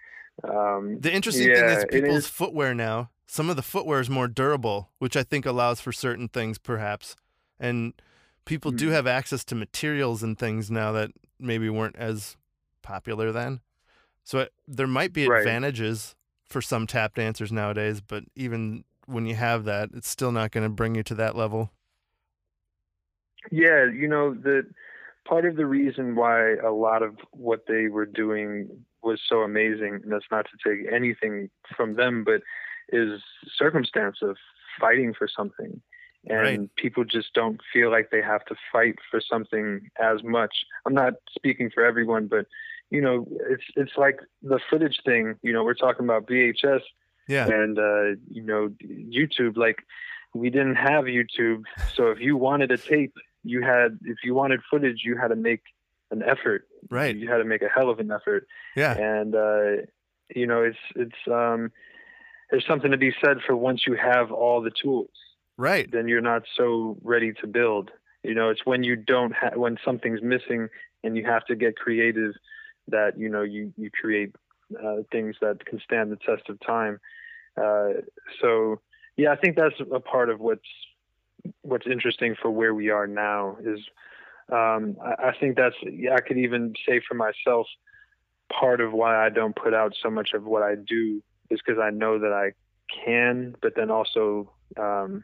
Um, The interesting thing is it people's is. footwear now. Some of the footwear is more durable, which I think allows for certain things, perhaps. And people do Mhm. have access to materials and things now that maybe weren't as popular then. So it, there might be Right. advantages for some tap dancers nowadays, but even when you have that, it's still not going to bring you to that level. yeah, you know the part of the reason why a lot of what they were doing was so amazing. And that's not to take anything from them, but is circumstance of fighting for something. And Right. people just don't feel like they have to fight for something as much. I'm not speaking for everyone, but you know, it's it's like the footage thing. You know, we're talking about VHS Yeah. and uh, you know YouTube. Like we didn't have YouTube, so if you wanted a tape, you had if you wanted footage, you had to make an effort. Right. You had to make a hell of an effort, Yeah. and uh, you know it's it's um, there's something to be said for once you have all the tools, Right. then you're not so ready to build. You know, it's when you don't have when something's missing and you have to get creative that you know you you create uh, things that can stand the test of time. Uh, so yeah, I think that's a part of what's what's interesting for where we are now is um, I, I think that's yeah, I could even say for myself part of why I don't put out so much of what I do is because I know that I can, but then also um,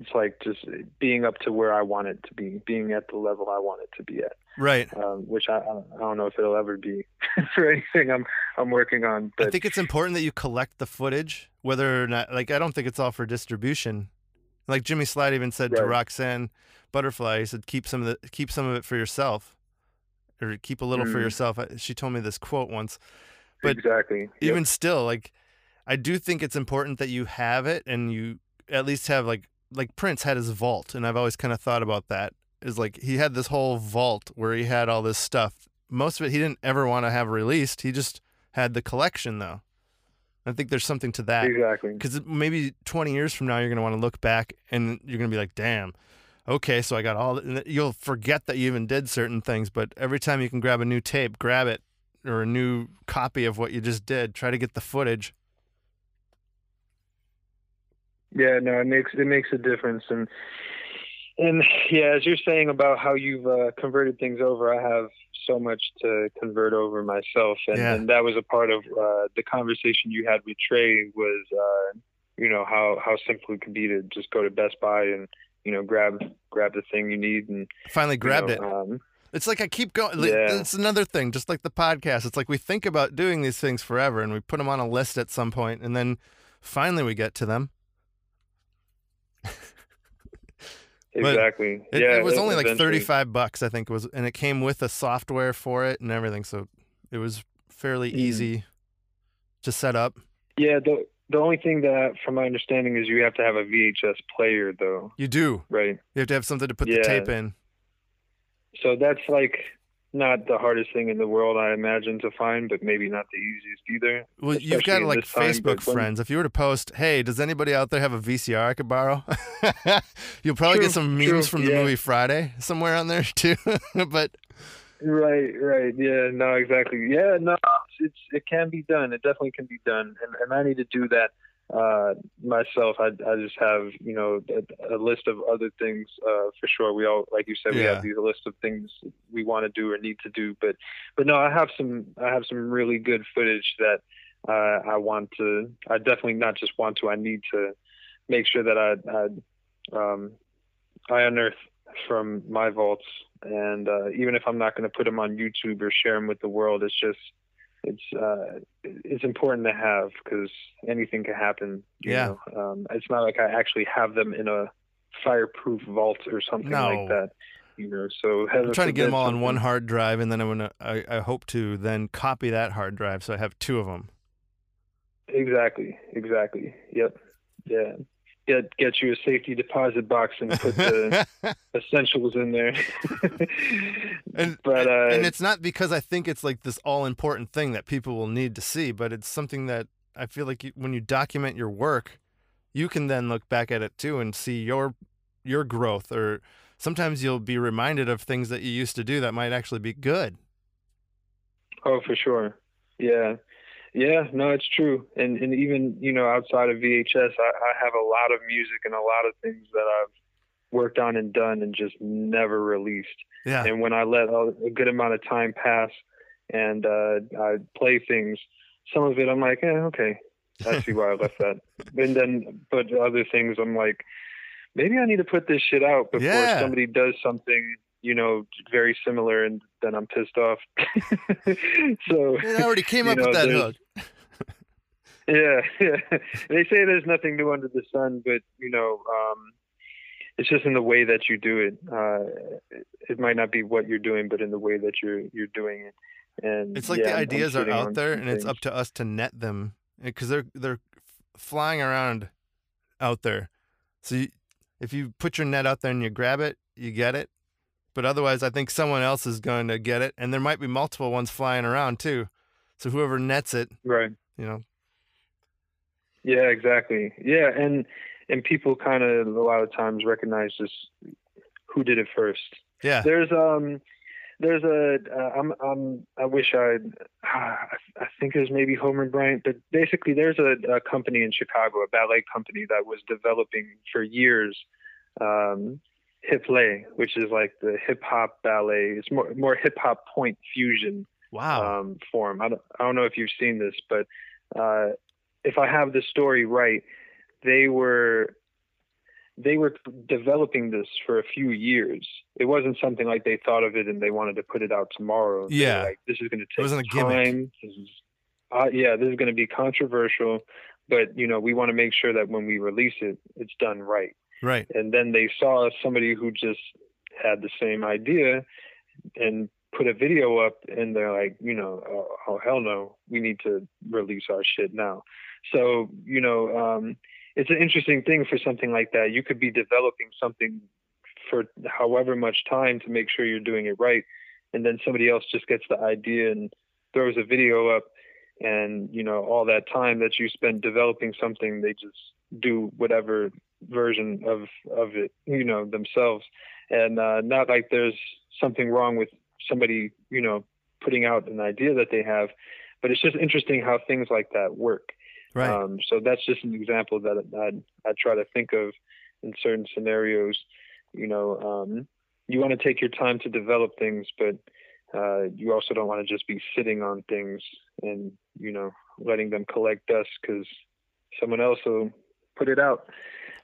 it's like just being up to where I want it to be, being at the level I want it to be at, Right. um, which I, I don't know if it'll ever be for anything I'm I'm working on. I think it's important that you collect the footage, whether or not, like, I don't think it's all for distribution. Like Jimmy Slyde even said to Roxanne Butterfly, he said, keep some of the, keep some of it for yourself, or keep a little for Mhm. yourself. She told me this quote once. but exactly, Yep. Even still, like, I do think it's important that you have it and you at least have like, like Prince had his vault, and I've always kind of thought about that. Is like he had this whole vault where he had all this stuff. Most of it he didn't ever want to have released. He just had the collection though. I think there's something to that exactly. because maybe 20 years from now you're going to want to look back and you're going to be like damn okay so i got all and you'll forget that you even did certain things but every time you can grab a new tape grab it or a new copy of what you just did try to get the footage Yeah, no, it makes it makes a difference, and and yeah, as you're saying about how you've uh, converted things over, I have so much to convert over myself, and, Yeah. and that was a part of uh, the conversation you had with Trey was, uh, you know, how how simple it could be to just go to Best Buy and you know grab grab the thing you need and finally you grabbed know, it Um, It's like I keep going. Yeah. It's another thing, just like the podcast. It's like we think about doing these things forever, and we put them on a list at some point, and then finally we get to them. But Exactly. It, yeah. it was only like eventually. thirty-five bucks, I think it was, and it came with the software for it and everything, so it was fairly Mm. easy to set up. Yeah. The the only thing that, from my understanding, is you have to have a VHS player, though, You do. right? You have to have something to put the tape in. So that's like not the hardest thing in the world, I imagine, to find, but maybe not the easiest either. Well, you've got like time, Facebook when- friends. If you were to post, "Hey, does anybody out there have a VCR I could borrow?" You'll probably True, get some memes true, from the yeah. movie Friday somewhere on there too. but Right, right. Yeah, no, exactly. Yeah, no, it's it can be done. It definitely can be done, and and I need to do that uh myself. I I just have you know a, a list of other things uh for sure. We all like you said we have these list of things we want to do or need to do, but but no, I have some I have some really good footage that uh I want to. I definitely not just want to. I need to make sure that I I um I unearth from my vaults and uh, even if I'm not going to put them on YouTube or share them with the world, it's just it's uh, it's important to have because anything can happen. You Yeah. know? um, it's not like I actually have them in a fireproof vault or something No. like that. You know, so I'm trying to get them all on one hard. drive, and then I want to. I, I hope to then copy that hard drive, so I have two of them. Exactly, exactly. Yep, yeah. Get get you a safety deposit box and put the essentials in there. and but uh, and it's not because I think it's like this all important thing that people will need to see, but it's something that I feel like you, when you document your work, you can then look back at it too and see your your growth. Or sometimes you'll be reminded of things that you used to do that might actually be good. Oh, for sure. Yeah. Yeah, no, it's true. And and even, you know, outside of VHS, I, I have a lot of music and a lot of things that I've worked on and done and just never released. Yeah, And when I let a, a good amount of time pass and uh, I play things, some of it I'm like, eh, okay, I see why I left that. And then, but other things I'm like, maybe I need to put this shit out before Yeah. somebody does something, you know, very similar, and then I'm pissed off. so it already came up know, with that hook. Yeah, yeah. They say there's nothing new under the sun, but you know, um, it's just in the way that you do it. Uh, it, might not be what you're doing, but in the way that you're you're doing it. And It's like yeah, the ideas are out there, and it's up to us to net them because they're they're flying around out there. So you, if you put your net out there and you grab it, you get it. But otherwise, I think someone else is going to get it, and there might be multiple ones flying around too. So whoever nets it, right. you know, Yeah, exactly. Yeah, and and people kind of a lot of times recognize just who did it first. yeah, There's um there's a uh, I'm I'm I wish I'd I I think it was maybe Homer Bryant, but basically there's a, a company in Chicago, a ballet company that was developing for years um Hiplet, which is like the hip hop ballet. It's more more hip hop point fusion wow, um, form. I don't, I don't know if you've seen this, but uh, if I have the story right, they were they were developing this for a few years. It wasn't something like they thought of it and they wanted to put it out tomorrow. Yeah. like this is going to take wasn't a gimmick. time. This is, uh, yeah, this is going to be controversial, but you know we want to make sure that when we release it, it's done right right, and then they saw somebody who just had the same idea and put a video up and they're like you know oh, oh hell no we need to release our shit now so you know um it's an interesting thing for something like that. You could be developing something for however much time to make sure you're doing it right and then somebody else just gets the idea and throws a video up and you know all that time that you spend developing something they just do whatever version of of it you know themselves. And uh not like there's something wrong with somebody you know putting out an idea that they have but it's just interesting how things like that work right. um so that's just an example that i i try to think of in certain scenarios you know um you want to take your time to develop things but uh you also don't want to just be sitting on things and you know letting them collect dust because someone else will put it out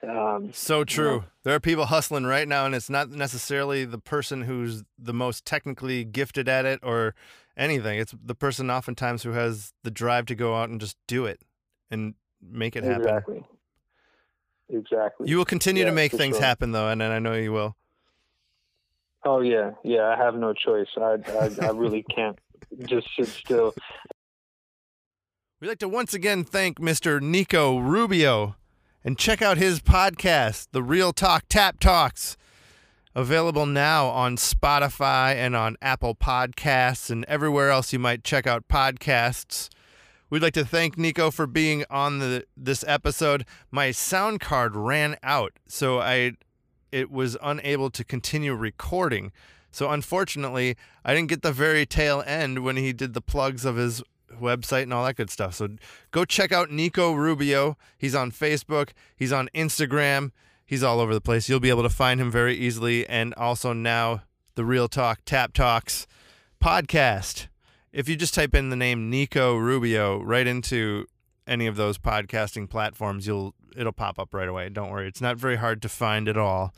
Um, So true. There are people hustling right now, and it's not necessarily the person who's the most technically gifted at it or anything. It's the person oftentimes who has the drive to go out and just do it and make it happen. exactly. Exactly. You will continue to make things sure. happen, though, and, and I know you will. Oh yeah, yeah. I have no choice. I I, I really can't just sit still. We'd like to once again thank Mr. Nico Rubio and check out his podcast, The Real Talk Tap Talks, available now on Spotify and on Apple Podcasts and everywhere else you might check out podcasts. We'd like to thank Nico for being on the this episode. My sound card ran out, so I it was unable to continue recording. So unfortunately, I didn't get the very tail end when he did the plugs of his website and all that good stuff. So go check out Nico Rubio. He's on Facebook, he's on Instagram, he's all over the place. You'll be able to find him very easily and also now the Real Talk Tap Talks podcast. If you just type in the name Nico Rubio right into any of those podcasting platforms, you'll it'll pop up right away. Don't worry. It's not very hard to find at all.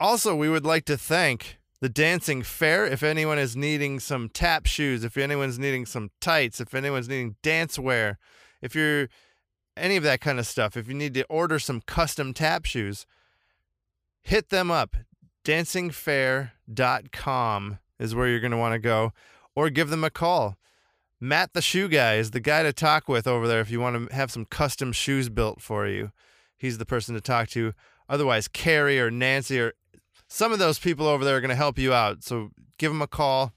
Also, we would like to thank the Dancing Fair. If anyone is needing some tap shoes, if anyone's needing some tights, if anyone's needing dance wear, if you're any of that kind of stuff, if you need to order some custom tap shoes, hit them up. Dancingfair.com is where you're going to want to go, or give them a call. Matt the shoe guy is the guy to talk with over there if you want to have some custom shoes built for you. He's the person to talk to. Otherwise, Carrie or Nancy or some of those people over there are going to help you out. So give them a call.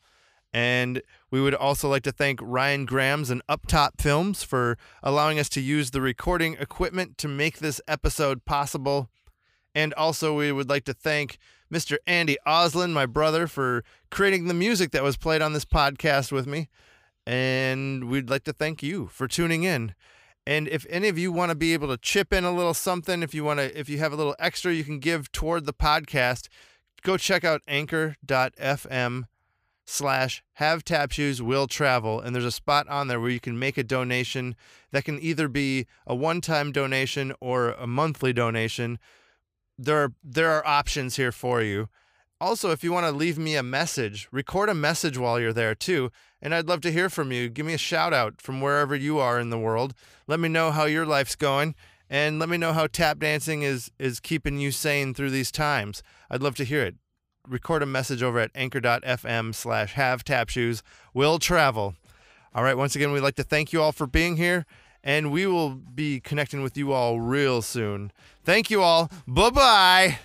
And we would also like to thank Ryan Grams and Uptop Films for allowing us to use the recording equipment to make this episode possible. And also, we would like to thank Mr. Andy Oslin, my brother, for creating the music that was played on this podcast with me. And we'd like to thank you for tuning in. And if any of you want to be able to chip in a little something, if you want to, if you have a little extra you can give toward the podcast, go check out anchor.fm slash have tap shoes will travel. And there's a spot on there where you can make a donation that can either be a one-time donation or a monthly donation. There are, there are options here for you. Also, if you want to leave me a message, record a message while you're there too. And I'd love to hear from you. Give me a shout out from wherever you are in the world. Let me know how your life's going and let me know how tap dancing is is keeping you sane through these times. I'd love to hear it. Record a message over at anchor.fm slash have tap shoes will travel. All right, once again, we'd like to thank you all for being here, and we will be connecting with you all real soon. Thank you all. Bye bye.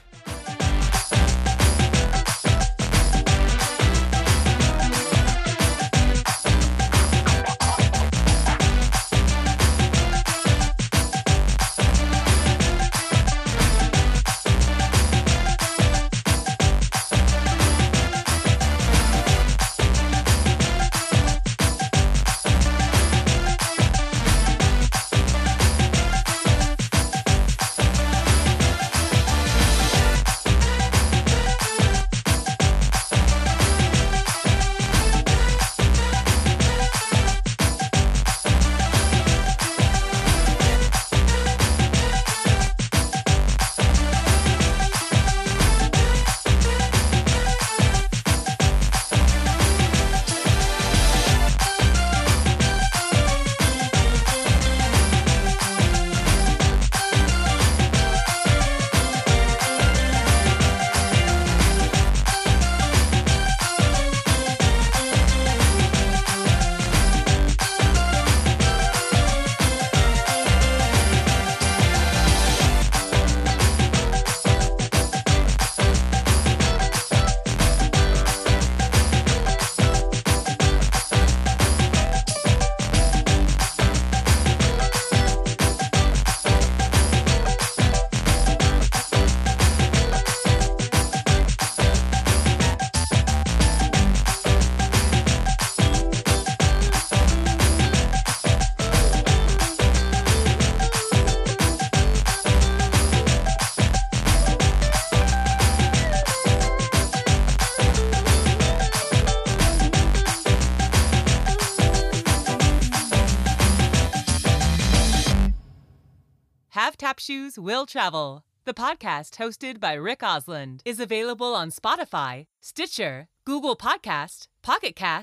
Have Tap Shoes Will Travel. The podcast, hosted by Rick Osland, is available on Spotify, Stitcher, Google Podcast, Pocket Cast,